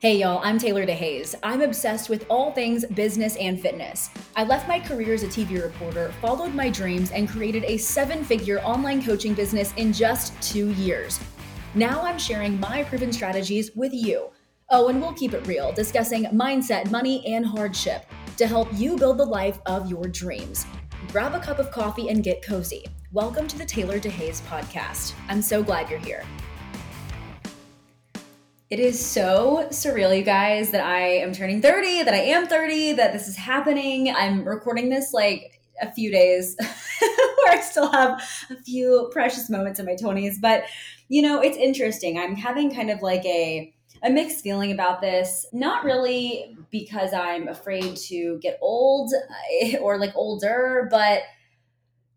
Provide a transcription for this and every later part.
Hey y'all, I'm Taylor DeHaze. I'm obsessed with all things business and fitness. I left my career as a TV reporter, followed my dreams, and created a seven figure online coaching business in just two years. Now I'm sharing my proven strategies with you. Oh, and we'll keep it real, discussing mindset, money, and hardship to help you build the life of your dreams. Grab a cup of coffee and get cozy. Welcome to the Taylor DeHaze podcast. I'm so glad you're here. It is so surreal, you guys, that I am turning 30, that I am 30, that this is happening. I'm recording this like a few days where I still have a few precious moments in my 20s. But, you know, it's interesting. I'm having kind of like a a mixed feeling about this. Not really because I'm afraid to get old eh, or like older, but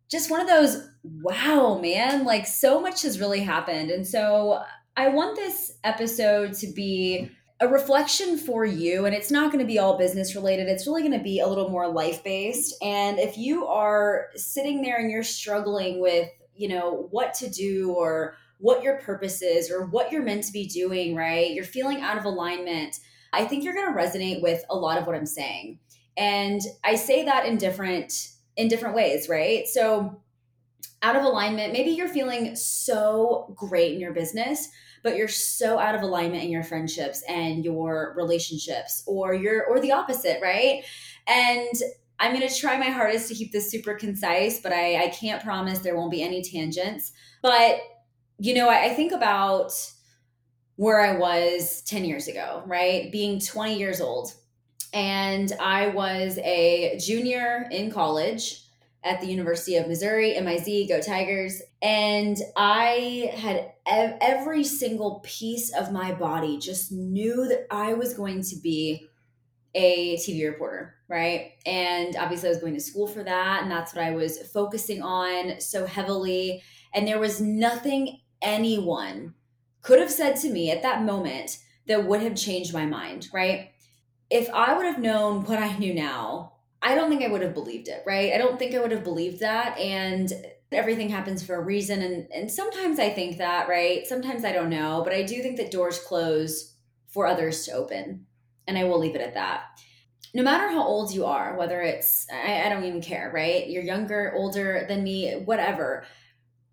just one of those wow, man, like so much has really happened. And so I want this episode to be a reflection for you and it's not going to be all business related. It's really going to be a little more life based. And if you are sitting there and you're struggling with you know what to do or what your purpose is or what you're meant to be doing right? You're feeling out of alignment. I think you're going to resonate with a lot of what i'm saying. And i say that in different in different ways right? So out of alignment. Maybe you're feeling so great in your business but you're so out of alignment in your friendships and your relationships or you're or the opposite right? And i'm going to try my hardest to keep this super concise but i i can't promise there won't be any tangents. But you know i, I think about where i was 10 years ago right? Being 20 years old. And i was a junior in college at the University of Missouri, MIZ, go Tigers. And I had ev- every single piece of my body just knew that I was going to be a TV reporter, right? And obviously, I was going to school for that. And that's what I was focusing on so heavily. And there was nothing anyone could have said to me at that moment that would have changed my mind, right? If I would have known what I knew now, I don't think I would have believed it, right? I don't think I would have believed that. And everything happens for a reason. And, and sometimes I think that, right? Sometimes I don't know, but I do think that doors close for others to open. And I will leave it at that. No matter how old you are, whether it's, I, I don't even care, right? You're younger, older than me, whatever.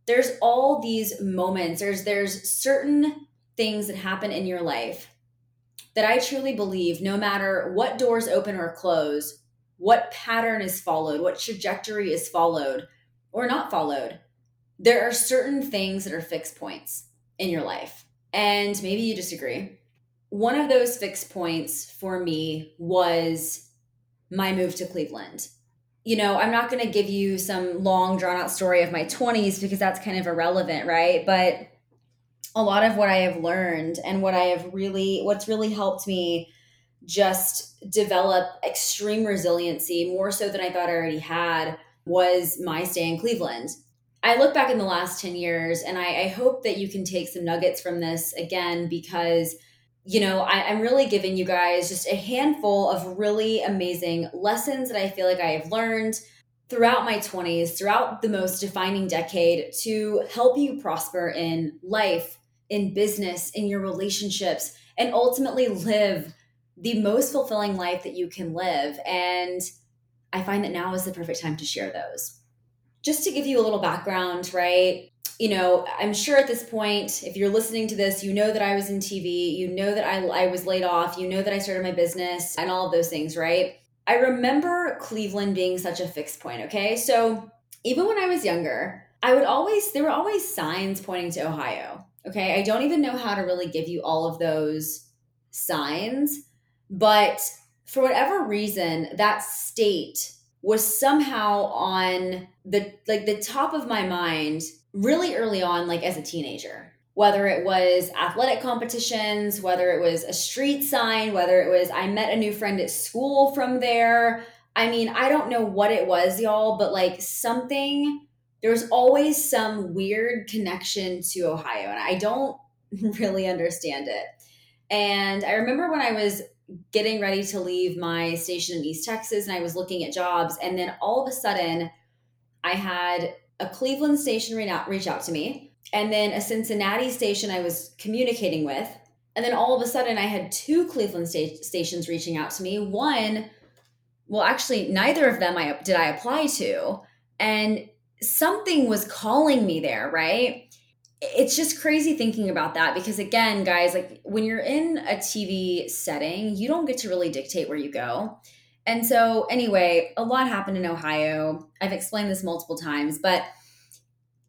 There's all these moments, there's, there's certain things that happen in your life that I truly believe no matter what doors open or close, what pattern is followed, what trajectory is followed or not followed. There are certain things that are fixed points in your life. And maybe you disagree. One of those fixed points for me was my move to Cleveland. You know, I'm not going to give you some long drawn out story of my 20s because that's kind of irrelevant, right? But a lot of what I have learned and what I have really, what's really helped me just develop extreme resiliency more so than I thought I already had was my stay in Cleveland. I look back in the last 10 years and I, I hope that you can take some nuggets from this again because, you know, I, I'm really giving you guys just a handful of really amazing lessons that I feel like I have learned throughout my 20s, throughout the most defining decade to help you prosper in life, in business, in your relationships, and ultimately live the most fulfilling life that you can live. And I find that now is the perfect time to share those. Just to give you a little background, right? You know, I'm sure at this point, if you're listening to this, you know that I was in TV, you know that I, I was laid off, you know that I started my business, and all of those things, right? I remember Cleveland being such a fixed point, okay? So even when I was younger, I would always, there were always signs pointing to Ohio, okay? I don't even know how to really give you all of those signs but for whatever reason, that state was somehow on the like the top of my mind really early on, like as a teenager. Whether it was athletic competitions, whether it was a street sign, whether it was I met a new friend at school from there. I mean, I don't know what it was, y'all, but like something, there's always some weird connection to Ohio, and I don't really understand it. And I remember when I was getting ready to leave my station in East Texas and I was looking at jobs. And then all of a sudden, I had a Cleveland station reach out, to me, and then a Cincinnati station I was communicating with. And then all of a sudden, I had two Cleveland sta- stations reaching out to me. One, well, actually, neither of them I did I apply to, and something was calling me there, right? It's just crazy thinking about that because again, guys, like when you're in a TV setting, you don't get to really dictate where you go. And so, anyway, a lot happened in Ohio. I've explained this multiple times, but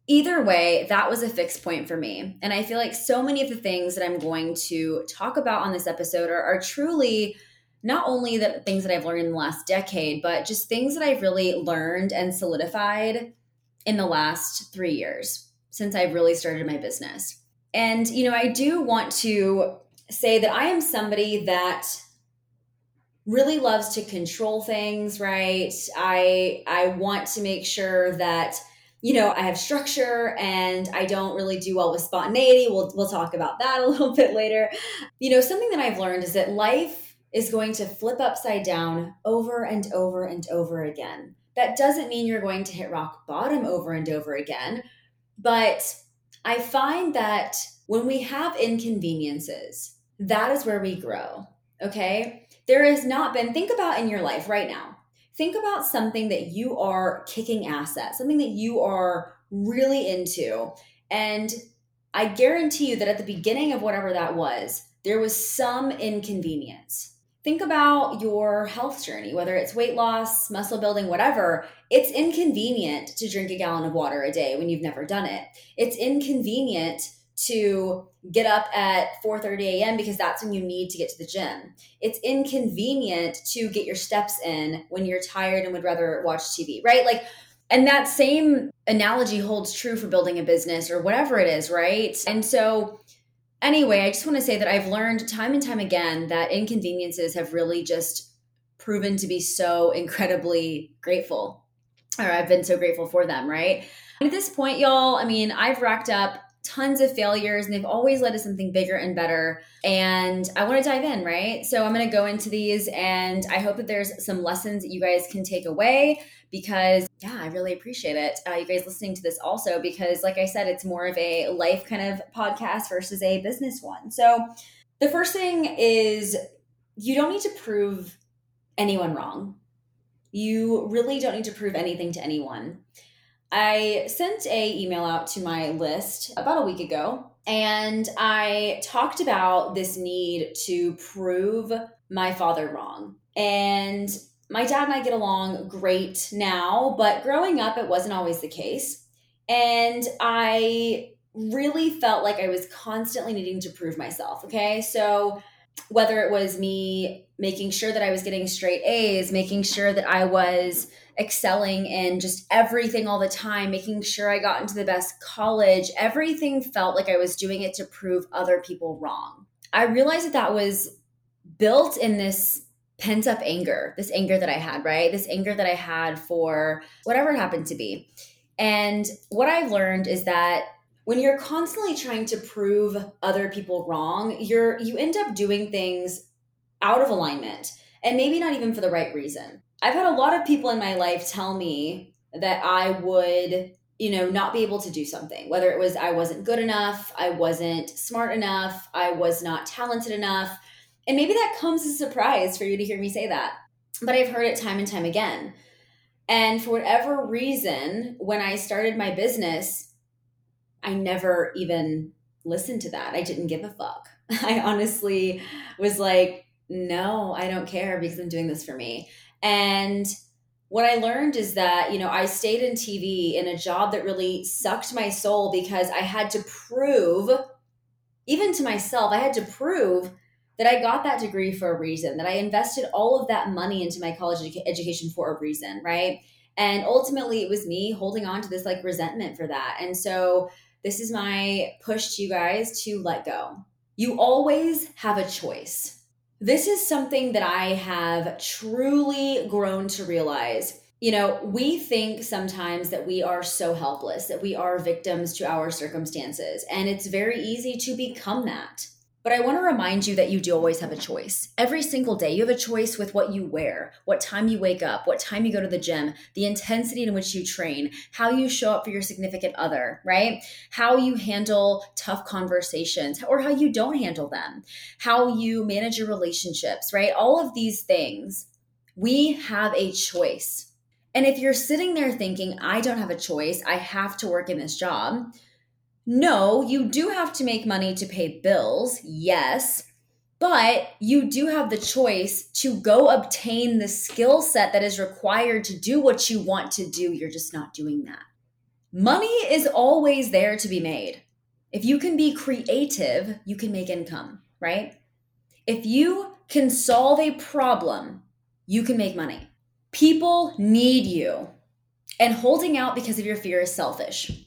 either way, that was a fixed point for me. And I feel like so many of the things that I'm going to talk about on this episode are, are truly not only the things that I've learned in the last decade, but just things that I've really learned and solidified in the last three years since I've really started my business. And, you know, I do want to say that I am somebody that really loves to control things, right? I I want to make sure that you know, I have structure and I don't really do well with spontaneity. We'll we'll talk about that a little bit later. You know, something that I've learned is that life is going to flip upside down over and over and over again. That doesn't mean you're going to hit rock bottom over and over again, but I find that when we have inconveniences, that is where we grow. Okay? There has not been think about in your life right now think about something that you are kicking ass at, something that you are really into. And I guarantee you that at the beginning of whatever that was, there was some inconvenience. Think about your health journey, whether it's weight loss, muscle building, whatever. It's inconvenient to drink a gallon of water a day when you've never done it. It's inconvenient to get up at 4:30 a.m. because that's when you need to get to the gym. It's inconvenient to get your steps in when you're tired and would rather watch TV, right? Like and that same analogy holds true for building a business or whatever it is, right? And so anyway, I just want to say that I've learned time and time again that inconveniences have really just proven to be so incredibly grateful. Or I've been so grateful for them, right? At this point, y'all, I mean, I've racked up tons of failures and they've always led to something bigger and better. And I want to dive in, right? So I'm going to go into these and I hope that there's some lessons that you guys can take away because, yeah, I really appreciate it. Uh, you guys listening to this also because, like I said, it's more of a life kind of podcast versus a business one. So the first thing is you don't need to prove anyone wrong. You really don't need to prove anything to anyone. I sent a email out to my list about a week ago and I talked about this need to prove my father wrong. And my dad and I get along great now, but growing up it wasn't always the case. And I really felt like I was constantly needing to prove myself, okay? So whether it was me making sure that I was getting straight A's, making sure that I was excelling in just everything all the time, making sure I got into the best college. Everything felt like I was doing it to prove other people wrong. I realized that that was built in this pent up anger, this anger that I had, right? This anger that I had for whatever it happened to be. And what I've learned is that when you're constantly trying to prove other people wrong, you're you end up doing things out of alignment and maybe not even for the right reason. I've had a lot of people in my life tell me that I would, you know, not be able to do something, whether it was I wasn't good enough, I wasn't smart enough, I was not talented enough. And maybe that comes as a surprise for you to hear me say that. But I've heard it time and time again. And for whatever reason, when I started my business, I never even listened to that. I didn't give a fuck. I honestly was like, no, I don't care because I'm doing this for me. And what I learned is that, you know, I stayed in TV in a job that really sucked my soul because I had to prove, even to myself, I had to prove that I got that degree for a reason, that I invested all of that money into my college edu- education for a reason, right? And ultimately, it was me holding on to this like resentment for that. And so, this is my push to you guys to let go. You always have a choice this is something that I have truly grown to realize. You know, we think sometimes that we are so helpless, that we are victims to our circumstances, and it's very easy to become that. But I want to remind you that you do always have a choice. Every single day, you have a choice with what you wear, what time you wake up, what time you go to the gym, the intensity in which you train, how you show up for your significant other, right? How you handle tough conversations or how you don't handle them, how you manage your relationships, right? All of these things, we have a choice. And if you're sitting there thinking, I don't have a choice, I have to work in this job, no, you do have to make money to pay bills, yes, but you do have the choice to go obtain the skill set that is required to do what you want to do. You're just not doing that. Money is always there to be made. If you can be creative, you can make income, right? If you can solve a problem, you can make money. People need you. And holding out because of your fear is selfish.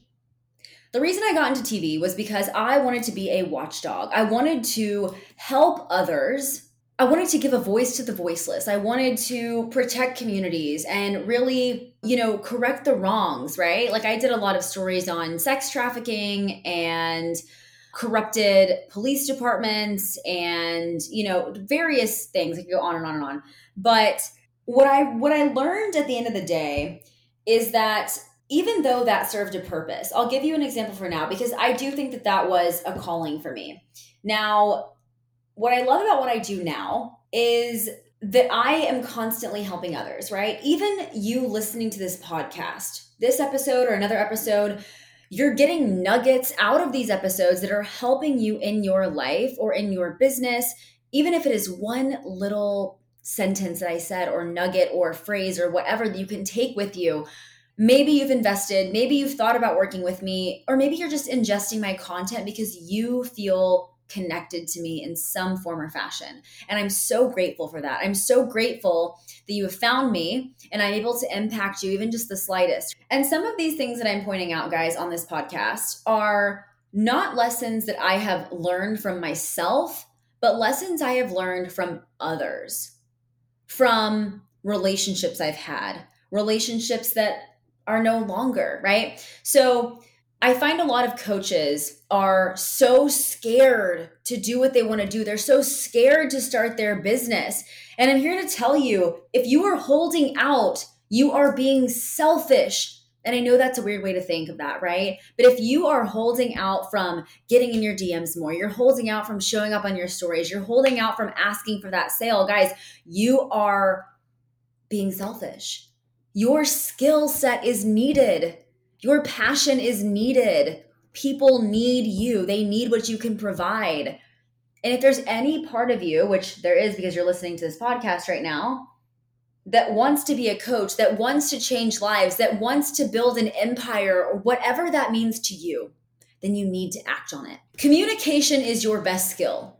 The reason I got into TV was because I wanted to be a watchdog. I wanted to help others. I wanted to give a voice to the voiceless. I wanted to protect communities and really, you know, correct the wrongs, right? Like I did a lot of stories on sex trafficking and corrupted police departments and, you know, various things. I could go on and on and on. But what I what I learned at the end of the day is that even though that served a purpose, I'll give you an example for now because I do think that that was a calling for me. Now, what I love about what I do now is that I am constantly helping others, right? Even you listening to this podcast, this episode or another episode, you're getting nuggets out of these episodes that are helping you in your life or in your business, even if it is one little sentence that I said, or nugget, or phrase, or whatever that you can take with you maybe you've invested, maybe you've thought about working with me, or maybe you're just ingesting my content because you feel connected to me in some form or fashion. And I'm so grateful for that. I'm so grateful that you have found me and I'm able to impact you even just the slightest. And some of these things that I'm pointing out, guys, on this podcast are not lessons that I have learned from myself, but lessons I have learned from others, from relationships I've had, relationships that are no longer, right? So I find a lot of coaches are so scared to do what they want to do. They're so scared to start their business. And I'm here to tell you if you are holding out, you are being selfish. And I know that's a weird way to think of that, right? But if you are holding out from getting in your DMs more, you're holding out from showing up on your stories, you're holding out from asking for that sale, guys, you are being selfish. Your skill set is needed. Your passion is needed. People need you. They need what you can provide. And if there's any part of you, which there is because you're listening to this podcast right now, that wants to be a coach, that wants to change lives, that wants to build an empire, or whatever that means to you, then you need to act on it. Communication is your best skill.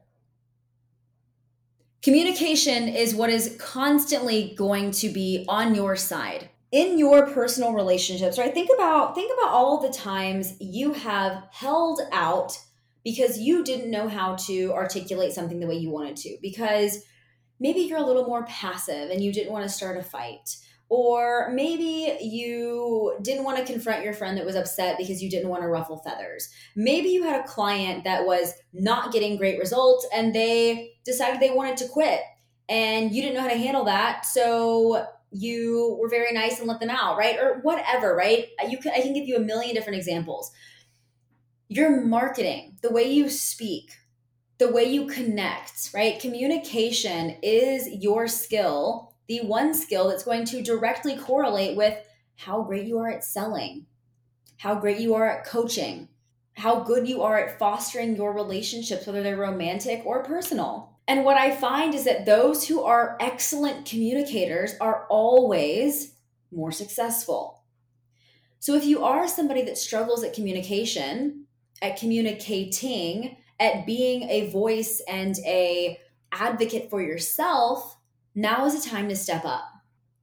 Communication is what is constantly going to be on your side in your personal relationships, right? Think about think about all the times you have held out because you didn't know how to articulate something the way you wanted to because maybe you're a little more passive and you didn't want to start a fight or maybe you didn't want to confront your friend that was upset because you didn't want to ruffle feathers. Maybe you had a client that was not getting great results and they decided they wanted to quit and you didn't know how to handle that. So you were very nice and let them out, right? Or whatever, right? You can I can give you a million different examples. Your marketing, the way you speak, the way you connect, right? Communication is your skill the one skill that's going to directly correlate with how great you are at selling, how great you are at coaching, how good you are at fostering your relationships, whether they're romantic or personal. And what I find is that those who are excellent communicators are always more successful. So if you are somebody that struggles at communication, at communicating, at being a voice and a advocate for yourself, now is the time to step up.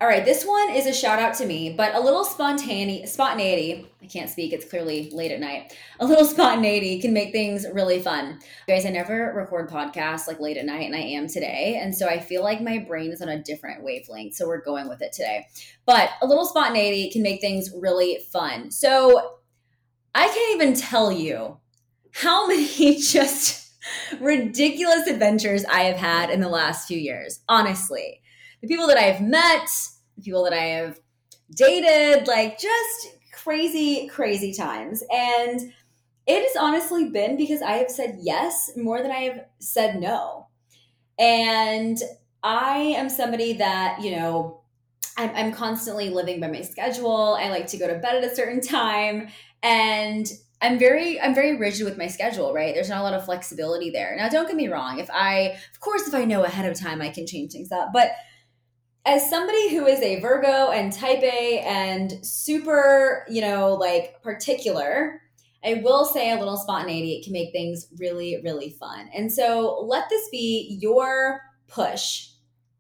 All right, this one is a shout out to me, but a little spontaneity, spontaneity, I can't speak, it's clearly late at night. A little spontaneity can make things really fun. Guys, I never record podcasts like late at night, and I am today. And so I feel like my brain is on a different wavelength. So we're going with it today. But a little spontaneity can make things really fun. So I can't even tell you how many just ridiculous adventures I have had in the last few years, honestly. The people that I have met, the people that I have dated, like just crazy, crazy times. And it has honestly been because I have said yes more than I have said no. And I am somebody that, you know, I'm, I'm constantly living by my schedule. I like to go to bed at a certain time. And I'm very I'm very rigid with my schedule, right? There's not a lot of flexibility there. Now don't get me wrong, if I of course if I know ahead of time I can change things up, but as somebody who is a Virgo and type A and super, you know, like particular, I will say a little spontaneity it can make things really really fun. And so let this be your push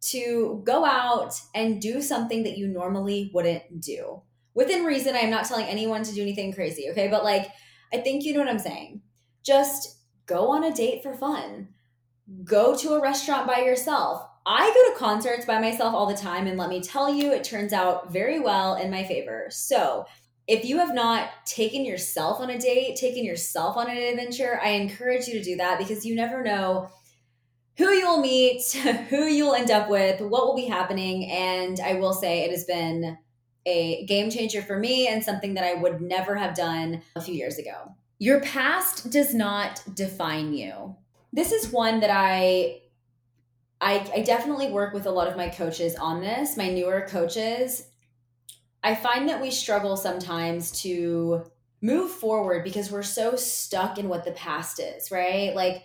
to go out and do something that you normally wouldn't do. Within reason, I am not telling anyone to do anything crazy, okay? But like I think you know what I'm saying. Just go on a date for fun. Go to a restaurant by yourself. I go to concerts by myself all the time, and let me tell you, it turns out very well in my favor. So, if you have not taken yourself on a date, taken yourself on an adventure, I encourage you to do that because you never know who you'll meet, who you'll end up with, what will be happening. And I will say it has been a game changer for me and something that I would never have done a few years ago. Your past does not define you. This is one that I I, I definitely work with a lot of my coaches on this, my newer coaches. I find that we struggle sometimes to move forward because we're so stuck in what the past is, right? Like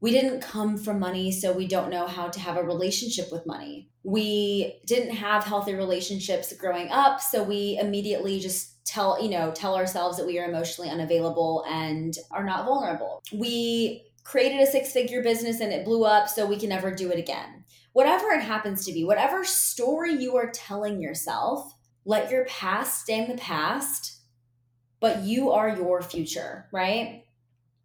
we didn't come from money, so we don't know how to have a relationship with money. We didn't have healthy relationships growing up, so we immediately just tell, you know, tell ourselves that we are emotionally unavailable and are not vulnerable. We created a six-figure business and it blew up, so we can never do it again. Whatever it happens to be, whatever story you are telling yourself, let your past stay in the past, but you are your future, right?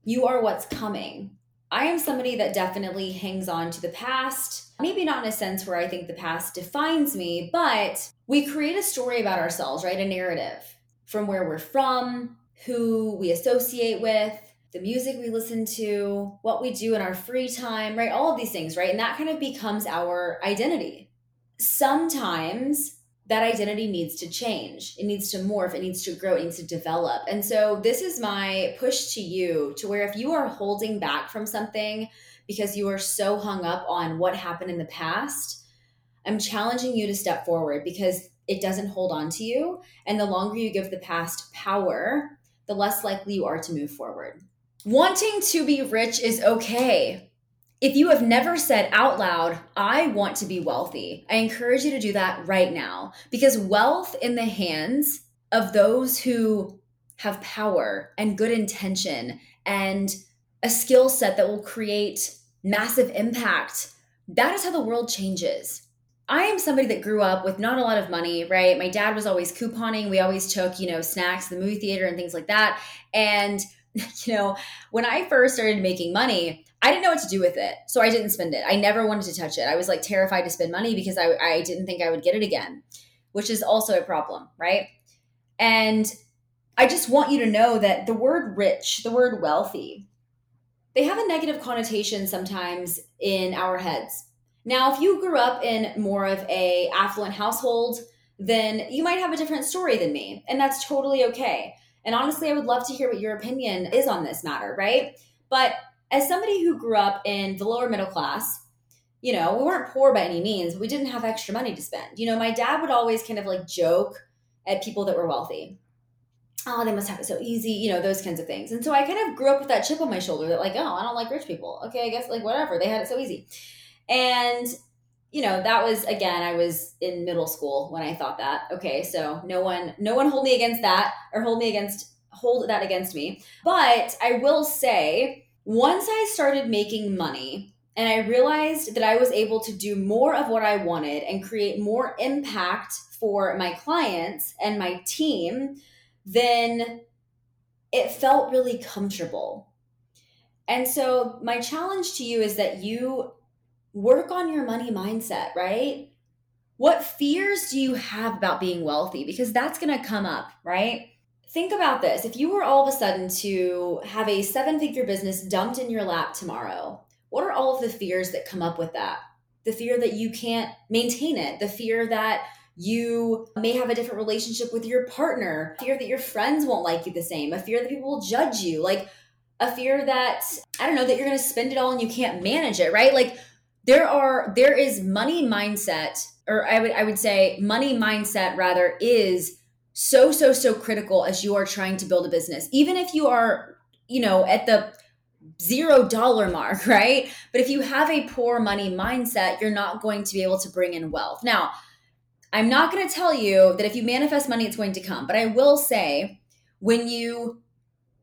You are what's coming I am somebody that definitely hangs on to the past. Maybe not in a sense where I think the past defines me, but we create a story about ourselves, right? A narrative from where we're from, who we associate with, the music we listen to, what we do in our free time, right? All of these things, right? And that kind of becomes our identity. Sometimes that identity needs to change. It needs to morph. It needs to grow. It needs to develop. And so, this is my push to you to where if you are holding back from something because you are so hung up on what happened in the past, I'm challenging you to step forward because it doesn't hold on to you. And the longer you give the past power, the less likely you are to move forward. Wanting to be rich is okay if you have never said out loud, I want to be wealthy, I encourage you to do that right now because wealth in the hands of those who have power and good intention and a skill set that will create massive impact, that is how the world changes. I am somebody that grew up with not a lot of money, right? My dad was always couponing. We always took, you know, snacks, the movie theater, and things like that. And, you know, when I first started making money, I didn't know what to do with it. So I didn't spend it. I never wanted to touch it. I was like terrified to spend money because I, I didn't think I would get it again, which is also a problem, right? And I just want you to know that the word rich, the word wealthy, they have a negative connotation sometimes in our heads. Now, if you grew up in more of a affluent household, then you might have a different story than me, and that's totally okay. And honestly, I would love to hear what your opinion is on this matter, right? But as somebody who grew up in the lower middle class, you know, we weren't poor by any means. We didn't have extra money to spend. You know, my dad would always kind of like joke at people that were wealthy. Oh, they must have it so easy, you know, those kinds of things. And so I kind of grew up with that chip on my shoulder that, like, oh, I don't like rich people. Okay, I guess, like, whatever. They had it so easy. And, you know, that was, again, I was in middle school when I thought that. Okay, so no one, no one hold me against that or hold me against, hold that against me. But I will say, once I started making money and I realized that I was able to do more of what I wanted and create more impact for my clients and my team, then it felt really comfortable. And so, my challenge to you is that you work on your money mindset, right? What fears do you have about being wealthy? Because that's going to come up, right? Think about this. If you were all of a sudden to have a seven figure business dumped in your lap tomorrow, what are all of the fears that come up with that? The fear that you can't maintain it, the fear that you may have a different relationship with your partner, fear that your friends won't like you the same, a fear that people will judge you, like a fear that, I don't know, that you're to spend it all and you can't manage it, right? Like there are, there is money mindset, or I would, I would say money mindset rather is so, so, so critical as you are trying to build a business. Even if you are, you know, at the zero dollar mark, right? But if you have a poor money mindset, you're not going to be able to bring in wealth. Now, I'm not going to tell you that if you manifest money, it's going to come, but I will say when you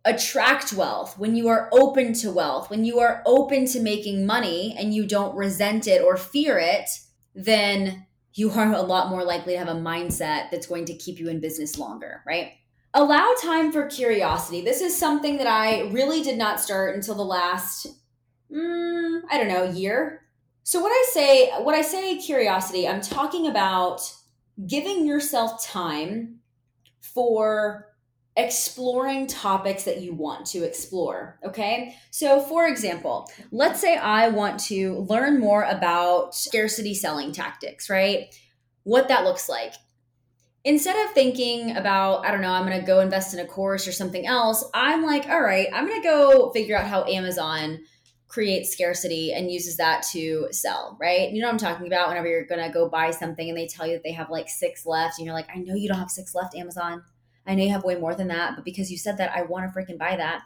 attract wealth, when you are open to wealth, when you are open to making money and you don't resent it or fear it, then you are a lot more likely to have a mindset that's going to keep you in business longer, right? Allow time for curiosity. This is something that I really did not start until the last, mm, I don't know, year. So what I say, what I say curiosity, I'm talking about giving yourself time for exploring topics that you want to explore. Okay. So, for example, let's say I want to learn more about scarcity selling tactics, right? What that looks like. Instead of thinking about, I don't know, I'm going to go invest in a course or something else, I'm like, all right, I'm going to go figure out how Amazon creates scarcity and uses that to sell, right? You know what I'm talking about? Whenever you're going to go buy something and they tell you that they have like six left, and you're like, I know you don't have six left, Amazon. I know you have way more than that, but because you said that, I want to freaking buy that.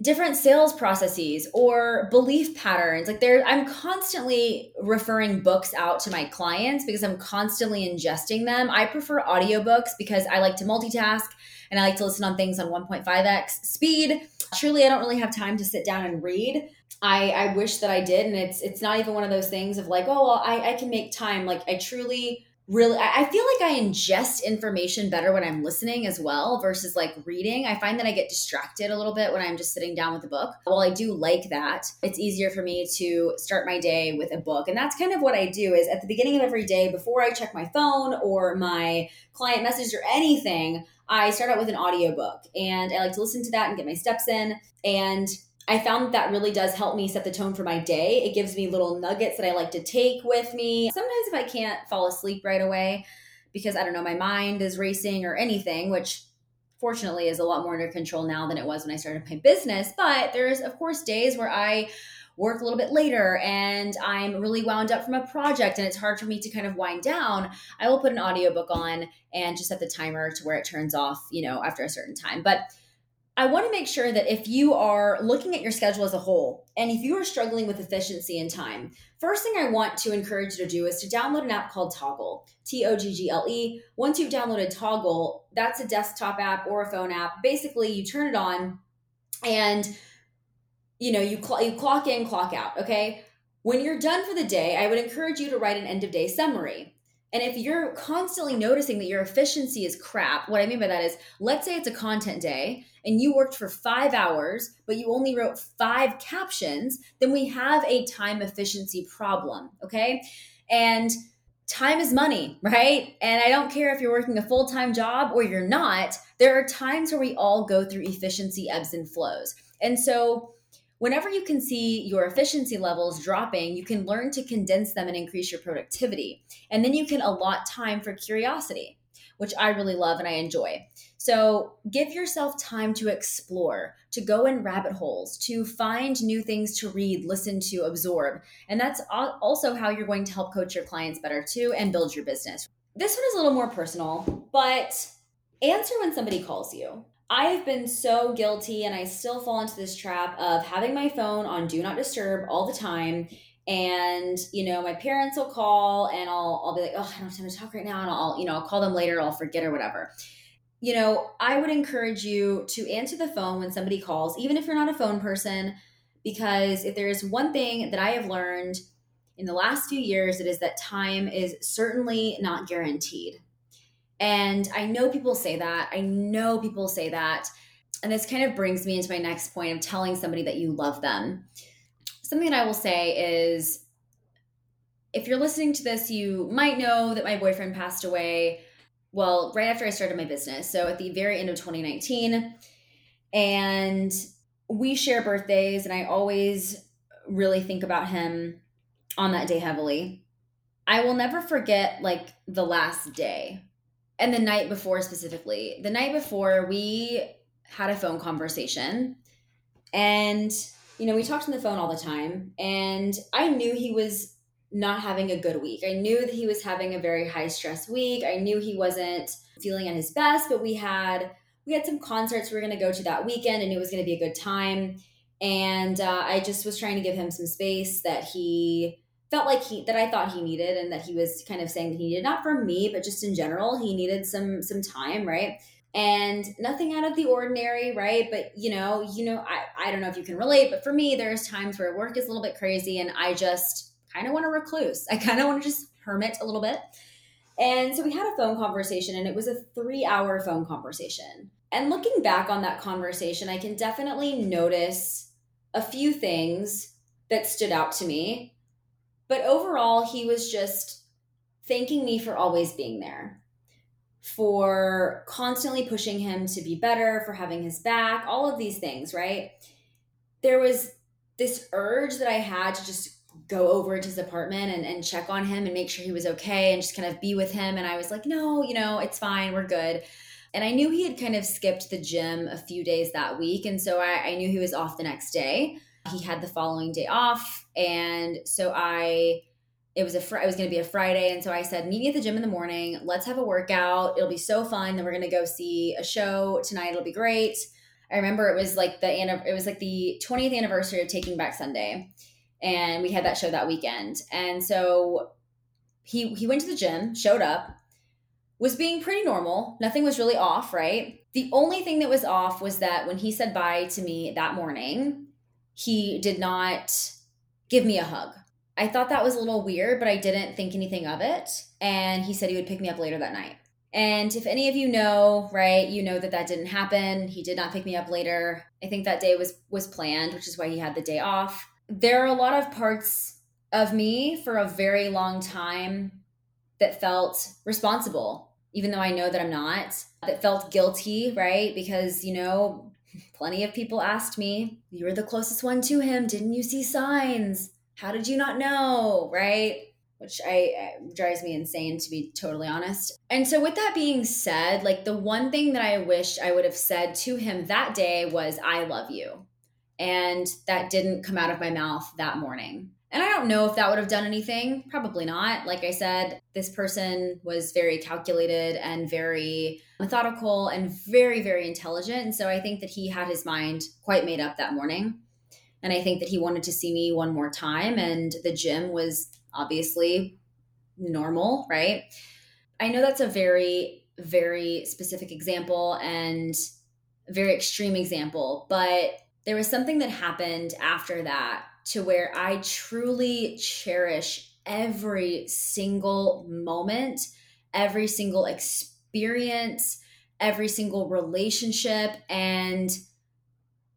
Different sales processes or belief patterns. Like there, I'm constantly referring books out to my clients because I'm constantly ingesting them. I prefer audiobooks because I like to multitask and I like to listen on things on 1.5x speed. Truly, I don't really have time to sit down and read. I, I wish that I did. And it's it's not even one of those things of like, oh well, I, I can make time. Like I truly really I feel like I ingest information better when I'm listening as well versus like reading. I find that I get distracted a little bit when I'm just sitting down with a book. While I do like that, it's easier for me to start my day with a book. And that's kind of what I do is at the beginning of every day before I check my phone or my client message or anything, I start out with an audiobook and I like to listen to that and get my steps in and I found that, really does help me set the tone for my day. It gives me little nuggets that I like to take with me. Sometimes if I can't fall asleep right away because I don't know, my mind is racing or anything, which fortunately is a lot more under control now than it was when I started my business. But there's, of course, days where I work a little bit later and I'm really wound up from a project and it's hard for me to kind of wind down, I will put an audiobook on and just set the timer to where it turns off, you know, after a certain time. But I want to make sure that if you are looking at your schedule as a whole and if you are struggling with efficiency and time, first thing I want to encourage you to do is to download an app called Toggle, T O G G L E. Once you've downloaded Toggle, that's a desktop app or a phone app. Basically, you turn it on and you know, you, cl- you clock in, clock out, okay? When you're done for the day, I would encourage you to write an end of day summary. And if you're constantly noticing that your efficiency is crap, what I mean by that is let's say it's a content day and you worked for five hours, but you only wrote five captions, then we have a time efficiency problem. Okay. And time is money, right? And I don't care if you're working a full time job or you're not, there are times where we all go through efficiency ebbs and flows. And so, whenever you can see your efficiency levels dropping, you can learn to condense them and increase your productivity. And then you can allot time for curiosity, which I really love and I enjoy. So give yourself time to explore, to go in rabbit holes, to find new things to read, listen to, absorb. And that's also how you're going to help coach your clients better too and build your business. This one is a little more personal, but answer when somebody calls you. I've been so guilty and I still fall into this trap of having my phone on do not disturb all the time. And, you know, my parents will call and I'll, I'll be like, oh, I don't have time to talk right now. And I'll, you know, I'll call them later, I'll forget or whatever. You know, I would encourage you to answer the phone when somebody calls, even if you're not a phone person, because if there is one thing that I have learned in the last few years, it is that time is certainly not guaranteed. And I know people say that. I know people say that. And this kind of brings me into my next point of telling somebody that you love them. Something that I will say is if you're listening to this, you might know that my boyfriend passed away well, right after I started my business. So at the very end of 2019. And we share birthdays, and I always really think about him on that day heavily. I will never forget like the last day and the night before specifically. The night before, we had a phone conversation and you know, we talked on the phone all the time, and I knew he was not having a good week. I knew that he was having a very high stress week. I knew he wasn't feeling at his best, but we had we had some concerts we were going to go to that weekend and it was going to be a good time. And uh, I just was trying to give him some space that he felt like he that I thought he needed and that he was kind of saying that he needed not for me but just in general he needed some some time right? And nothing out of the ordinary right? But you know you know I, I don't know if you can relate but for me there's times where work is a little bit crazy and i just kind of want to recluse. I kind of want to just hermit a little bit. And so we had a phone conversation and it was a three hour phone conversation. And looking back on that conversation i can definitely notice a few things that stood out to me but overall he was just thanking me for always being there for constantly pushing him to be better, for having his back, all of these things, right? There was this urge that I had to just go over to his apartment and, and check on him and make sure he was okay and just kind of be with him. And I was like, no, you know, it's fine, we're good. And I knew he had kind of skipped the gym a few days that week. And so I, I knew he was off the next day. He had the following day off. And so I it was a fr- it was going to be a Friday, and so I said, "Meet me at the gym in the morning. Let's have a workout. It'll be so fun. Then we're going to go see a show tonight. It'll be great." I remember it was like the it was like the 20th anniversary of Taking Back Sunday, and we had that show that weekend. And so he he went to the gym, showed up, was being pretty normal. Nothing was really off, right? The only thing that was off was that when he said bye to me that morning, he did not give me a hug I thought that was a little weird, but I didn't think anything of it. And he said he would pick me up later that night. And if any of you know, right, you know that that didn't happen. He did not pick me up later. I think that day was was planned, which is why he had the day off. There are a lot of parts of me for a very long time that felt responsible, even though I know that I'm not. That felt guilty, right? Because, you know, plenty of people asked me, "You were the closest one to him. Didn't you see signs?" how did you not know? Right. Which I drives me insane to be totally honest. And so, with that being said, like the one thing that I wish I would have said to him that day was, I love you. And that didn't come out of my mouth that morning. And I don't know if that would have done anything. Probably not. Like I said, this person was very calculated and very methodical and very, very intelligent. And so I think that he had his mind quite made up that morning. And I think that he wanted to see me one more time. And the gym was obviously normal, right? I know that's a very, very specific example and very extreme example, but there was something that happened after that to where I truly cherish every single moment, every single experience, every single relationship. And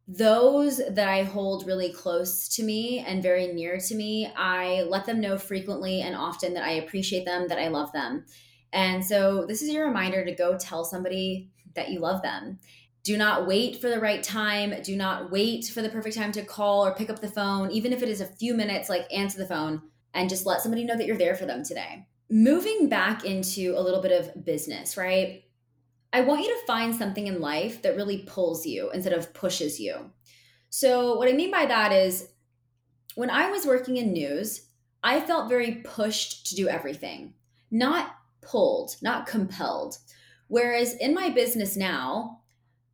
those that I hold really close to me and very near to me, I let them know frequently and often that I appreciate them, that I love them. And so, this is your reminder to go tell somebody that you love them. Do not wait for the right time. Do not wait for the perfect time to call or pick up the phone, even if it is a few minutes, like answer the phone and just let somebody know that you're there for them today. Moving back into a little bit of business, right? I want you to find something in life that really pulls you instead of pushes you. So, what I mean by that is when I was working in news, I felt very pushed to do everything, not pulled, not compelled. Whereas in my business now,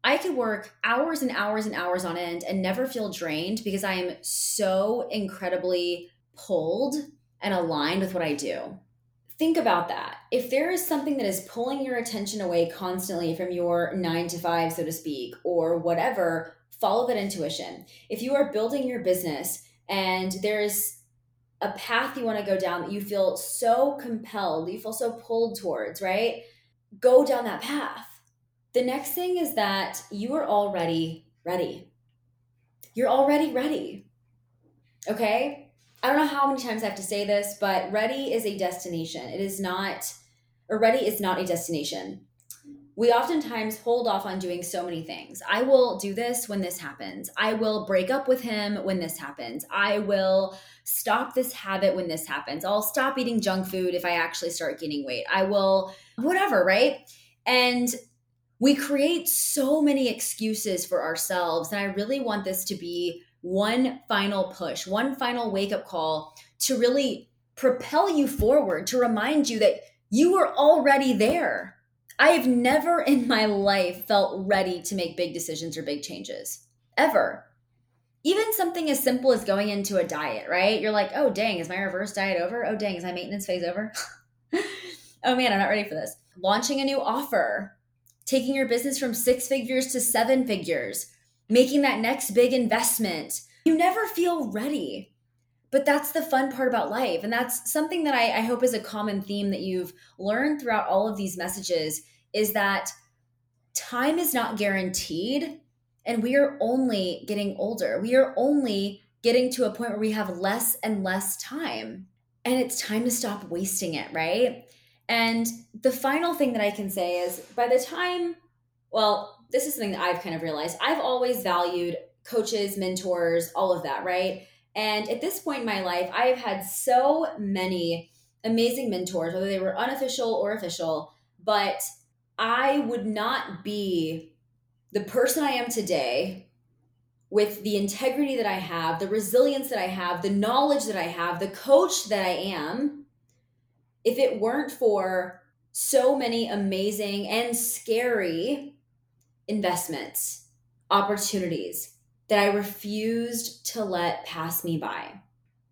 I could work hours and hours and hours on end and never feel drained because I am so incredibly pulled and aligned with what I do think about that. If there is something that is pulling your attention away constantly from your nine to five, so to speak, or whatever, follow that intuition. If you are building your business and there's a path you want to go down that you feel so compelled, you feel so pulled towards, right? Go down that path. The next thing is that you are already ready. You're already ready. Okay? I don't know how many times I have to say this, but ready is a destination. It is not or ready is not a destination. We oftentimes hold off on doing so many things. I will do this when this happens. I will break up with him when this happens. I will stop this habit when this happens. I'll stop eating junk food if I actually start gaining weight. I will, whatever, right? And we create so many excuses for ourselves. And I really want this to be one final push, one final wake up call to really propel you forward, to remind you that you are already there. I have never in my life felt ready to make big decisions or big changes, ever. Even something as simple as going into a diet, right? You're like, oh, dang, is my reverse diet over? Oh, dang, is my maintenance phase over? oh man, I'm not ready for this. Launching a new offer, taking your business from six figures to seven figures, making that next big investment. You never feel ready. But that's the fun part about life. And that's something that I, I hope is a common theme that you've learned throughout all of these messages is that time is not guaranteed. And we are only getting older. We are only getting to a point where we have less and less time. And it's time to stop wasting it, right? And the final thing that I can say is by the time, well, this is something that I've kind of realized. I've always valued coaches, mentors, all of that, right? And at this point in my life, I have had so many amazing mentors, whether they were unofficial or official, but I would not be the person I am today with the integrity that I have, the resilience that I have, the knowledge that I have, the coach that I am if it weren't for so many amazing and scary investments, opportunities that I refused to let pass me by.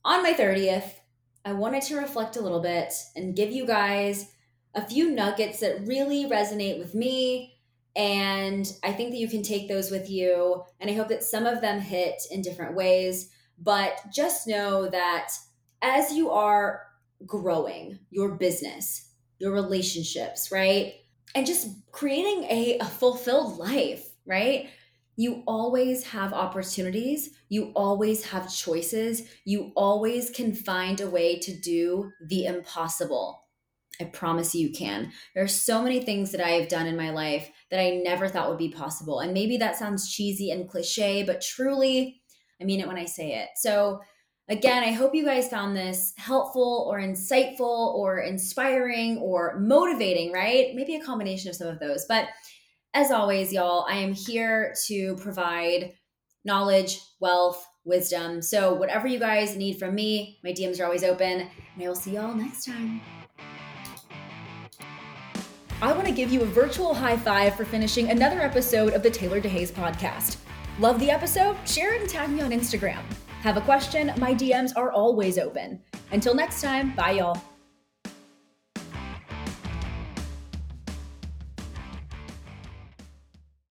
On my 30th, I wanted to reflect a little bit and give you guys a few nuggets that really resonate with me. And I think that you can take those with you. And I hope that some of them hit in different ways. But just know that as you are growing your business, your relationships, right? And just creating a, a fulfilled life, right? You always have opportunities. You always have choices. You always can find a way to do the impossible. I promise you, can. There are so many things that I have done in my life that I never thought would be possible. And maybe that sounds cheesy and cliche, but truly, I mean it when I say it. So, Again, I hope you guys found this helpful or insightful or inspiring or motivating, right? Maybe a combination of some of those. But as always, y'all, I am here to provide knowledge, wealth, wisdom. So, whatever you guys need from me, my DMs are always open, and I will see y'all next time. I want to give you a virtual high five for finishing another episode of the Taylor DeHaze podcast. Love the episode? Share it and tag me on Instagram. Have a question? My DMs are always open. Until next time, bye y'all.